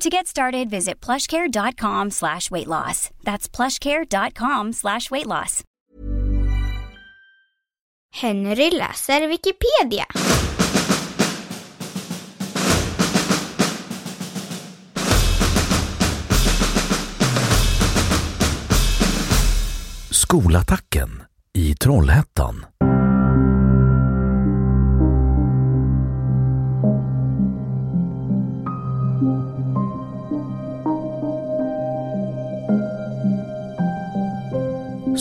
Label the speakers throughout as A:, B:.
A: To get started, visit plushcare.com slash weight loss. That's plushcare.com slash weight loss.
B: Henry läser Wikipedia.
C: Skolattacken i Trollhättan.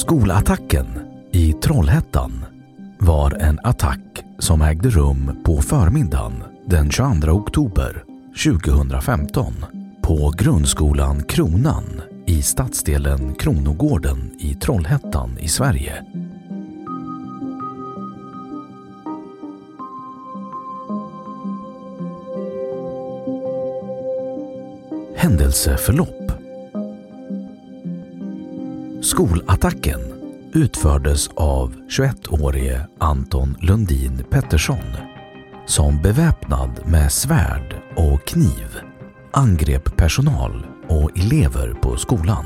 C: Skolattacken i Trollhättan var en attack som ägde rum på förmiddagen den 22 oktober 2015 på grundskolan Kronan i stadsdelen Kronogården i Trollhättan i Sverige. Händelseförlopp Skolattacken utfördes av 21-årige Anton Lundin Pettersson som beväpnad med svärd och kniv angrep personal och elever på skolan.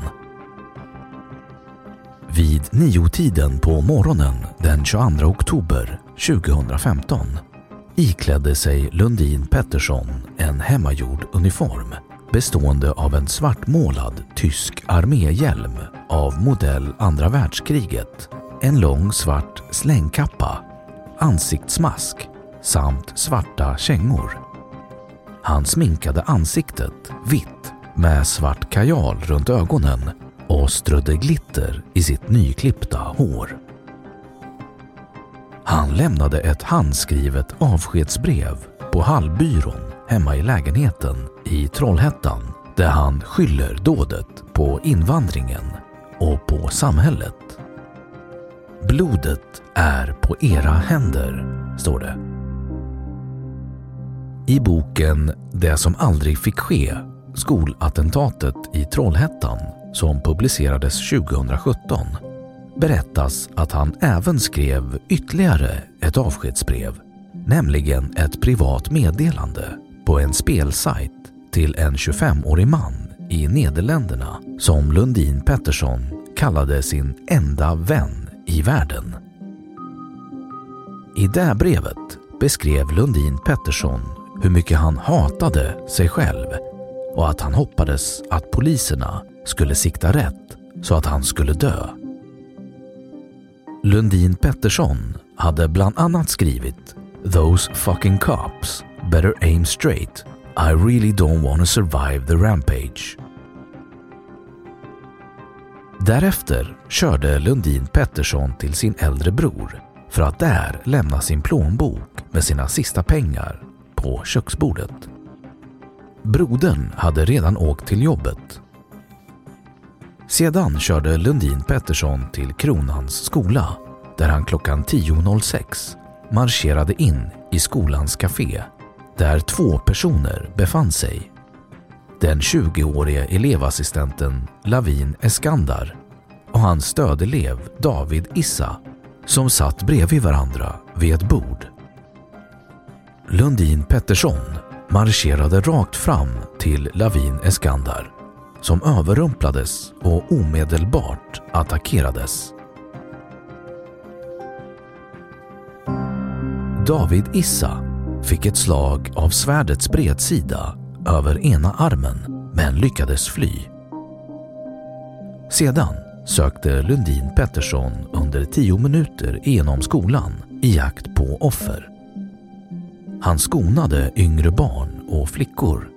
C: Vid niotiden på morgonen den 22 oktober 2015 iklädde sig Lundin Pettersson en hemmagjord uniform bestående av en svartmålad tysk arméhjälm av modell andra världskriget, en lång svart slängkappa, ansiktsmask samt svarta kängor. Han sminkade ansiktet vitt med svart kajal runt ögonen och strödde glitter i sitt nyklippta hår. Han lämnade ett handskrivet avskedsbrev på Hallbyrån hemma i lägenheten i Trollhättan där han skyller dådet på invandringen och på samhället. Blodet är på era händer, står det. I boken Det som aldrig fick ske, skolattentatet i Trollhättan som publicerades 2017 berättas att han även skrev ytterligare ett avskedsbrev, nämligen ett privat meddelande på en spelsajt till en 25-årig man i Nederländerna som Lundin Pettersson kallade sin enda vän i världen. I det brevet beskrev Lundin Pettersson hur mycket han hatade sig själv och att han hoppades att poliserna skulle sikta rätt så att han skulle dö. Lundin Pettersson hade bland annat skrivit “Those fucking cops better aim straight. I really don't want to survive the rampage.” Därefter körde Lundin Pettersson till sin äldre bror för att där lämna sin plånbok med sina sista pengar på köksbordet. Brodern hade redan åkt till jobbet. Sedan körde Lundin Pettersson till Kronans skola där han klockan 10.06 marscherade in i skolans café där två personer befann sig. den 20-årige elevassistenten Lavin Eskandar och hans stödelev David Issa som satt bredvid varandra vid ett bord. Lundin Pettersson marscherade rakt fram till Lavin Eskandar som överrumplades och omedelbart attackerades. David Issa fick ett slag av svärdets bredsida över ena armen men lyckades fly. Sedan sökte Lundin Pettersson under tio minuter genom skolan i jakt på offer. Han skonade yngre barn och flickor.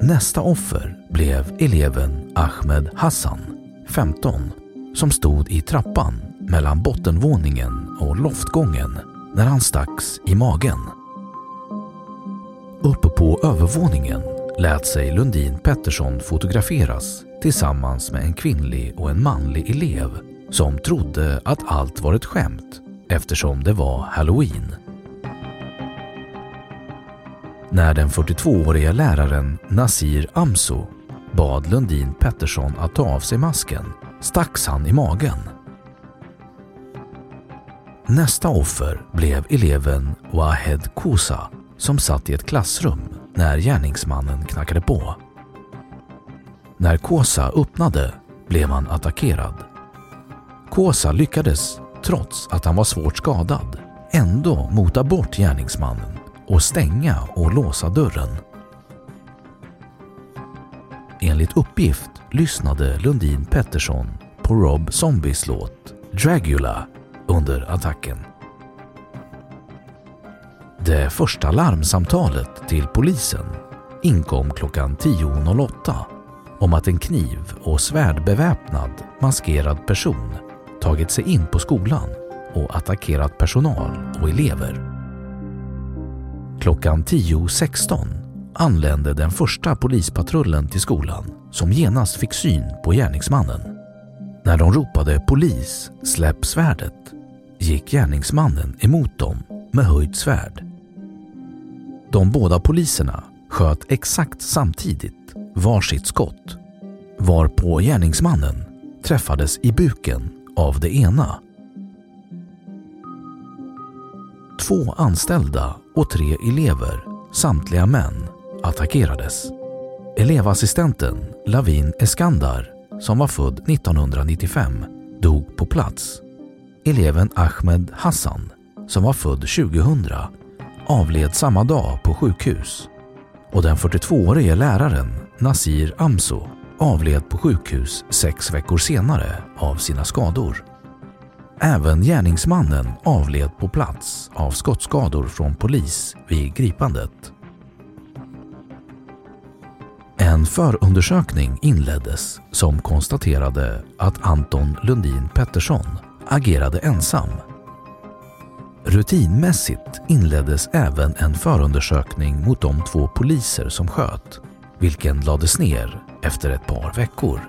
C: Nästa offer blev eleven Ahmed Hassan, 15, som stod i trappan mellan bottenvåningen och loftgången när han stacks i magen. Uppe på övervåningen lät sig Lundin Pettersson fotograferas tillsammans med en kvinnlig och en manlig elev som trodde att allt var ett skämt eftersom det var halloween. När den 42-åriga läraren Nasir Amso bad Lundin Pettersson att ta av sig masken stacks han i magen. Nästa offer blev eleven Wahed Kosa som satt i ett klassrum när gärningsmannen knackade på. När Kosa öppnade blev han attackerad. Kosa lyckades, trots att han var svårt skadad, ändå mota bort gärningsmannen och stänga och låsa dörren. Enligt uppgift lyssnade Lundin Pettersson på Rob Zombies låt Dragula under attacken. Det första larmsamtalet till polisen inkom klockan 10.08 om att en kniv och svärdbeväpnad maskerad person tagit sig in på skolan och attackerat personal och elever. Klockan 10.16 anlände den första polispatrullen till skolan som genast fick syn på gärningsmannen. När de ropade polis, släpp svärdet gick gärningsmannen emot dem med höjt svärd. De båda poliserna sköt exakt samtidigt varsitt skott varpå gärningsmannen träffades i buken av det ena. Två anställda och tre elever, samtliga män, attackerades. Elevassistenten Lavin Eskandar, som var född 1995, dog på plats. Eleven Ahmed Hassan, som var född 2000, avled samma dag på sjukhus och den 42-årige läraren Nasir Amso avled på sjukhus sex veckor senare av sina skador. Även gärningsmannen avled på plats av skottskador från polis vid gripandet. En förundersökning inleddes som konstaterade att Anton Lundin Pettersson agerade ensam. Rutinmässigt inleddes även en förundersökning mot de två poliser som sköt, vilken lades ner efter ett par veckor.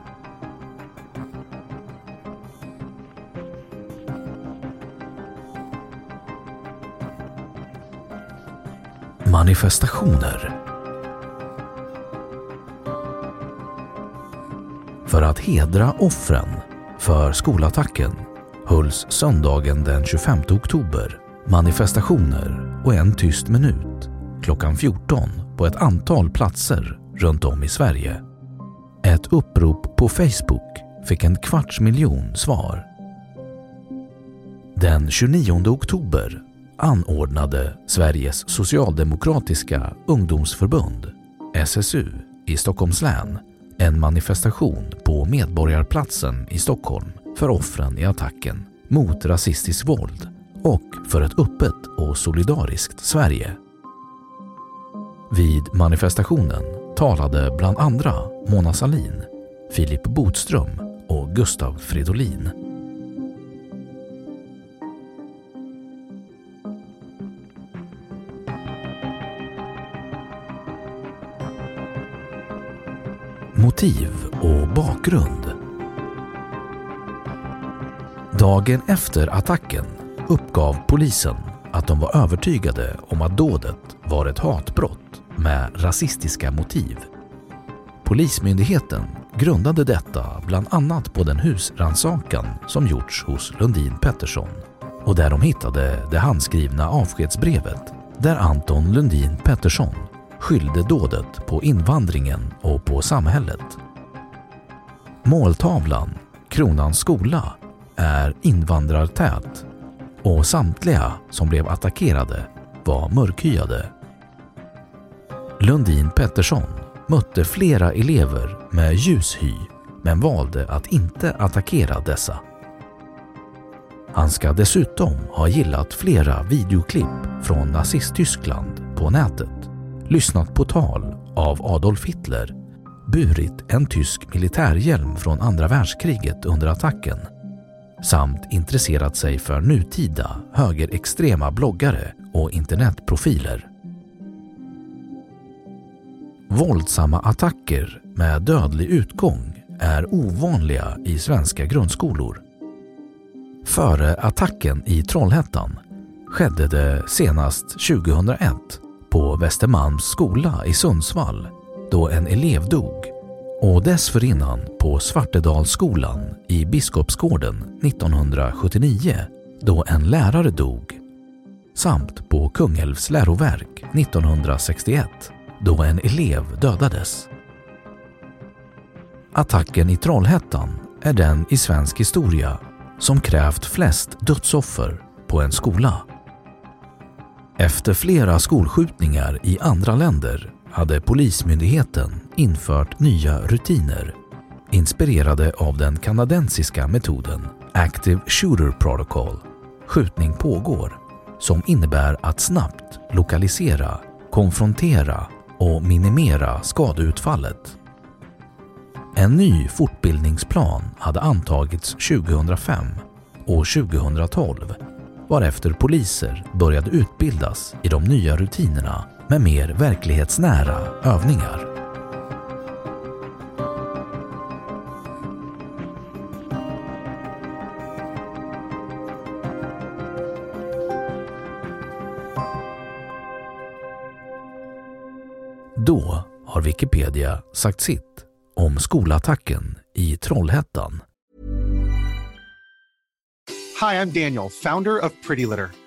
C: Manifestationer För att hedra offren för skolattacken hölls söndagen den 25 oktober manifestationer och en tyst minut klockan 14 på ett antal platser runt om i Sverige. Ett upprop på Facebook fick en kvarts miljon svar. Den 29 oktober anordnade Sveriges socialdemokratiska ungdomsförbund, SSU, i Stockholms län en manifestation på Medborgarplatsen i Stockholm för offren i attacken mot rasistiskt våld och för ett öppet och solidariskt Sverige. Vid manifestationen talade bland andra Mona Salin, Filip Botström och Gustav Fridolin. Motiv och bakgrund Dagen efter attacken uppgav polisen att de var övertygade om att dådet var ett hatbrott med rasistiska motiv Polismyndigheten grundade detta bland annat på den husrannsakan som gjorts hos Lundin Pettersson och där de hittade det handskrivna avskedsbrevet där Anton Lundin Pettersson skyllde dådet på invandringen och på samhället. Måltavlan, Kronans skola, är invandrartät och samtliga som blev attackerade var mörkhyade. Lundin Pettersson mötte flera elever med ljus hy men valde att inte attackera dessa. Han ska dessutom ha gillat flera videoklipp från Nazisttyskland på nätet, lyssnat på tal av Adolf Hitler, burit en tysk militärhjälm från andra världskriget under attacken samt intresserat sig för nutida högerextrema bloggare och internetprofiler. Våldsamma attacker med dödlig utgång är ovanliga i svenska grundskolor. Före attacken i Trollhättan skedde det senast 2001 på Västermalms skola i Sundsvall då en elev dog och dessförinnan på Svartedalsskolan i Biskopsgården 1979 då en lärare dog samt på Kungälvs läroverk 1961 då en elev dödades. Attacken i Trollhättan är den i svensk historia som krävt flest dödsoffer på en skola. Efter flera skolskjutningar i andra länder hade Polismyndigheten infört nya rutiner inspirerade av den kanadensiska metoden Active Shooter Protocol, skjutning pågår, som innebär att snabbt lokalisera, konfrontera och minimera skadeutfallet. En ny fortbildningsplan hade antagits 2005 och 2012 varefter poliser började utbildas i de nya rutinerna med mer verklighetsnära övningar. Då har Wikipedia sagt sitt om skolattacken i Trollhättan.
D: Hi, I'm Daniel, founder of Pretty Litter.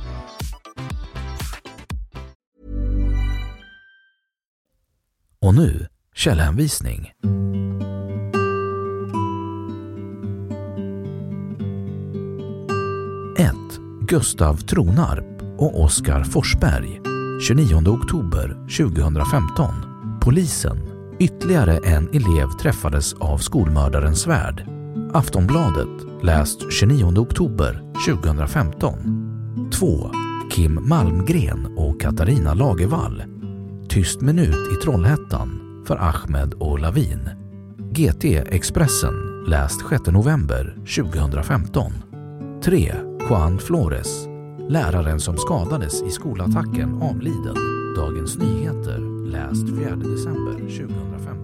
C: Och nu källhänvisning. 1. Gustav Tronarp och Oskar Forsberg 29 oktober 2015. Polisen. Ytterligare en elev träffades av skolmördarens svärd. Aftonbladet. Läst 29 oktober 2015. 2. Kim Malmgren och Katarina Lagervall. Tyst minut i Trollhättan för Ahmed och Lavin. GT Expressen. Läst 6 november 2015. 3. Juan Flores, läraren som skadades i skolattacken avliden. Dagens Nyheter, läst 4 december 2015.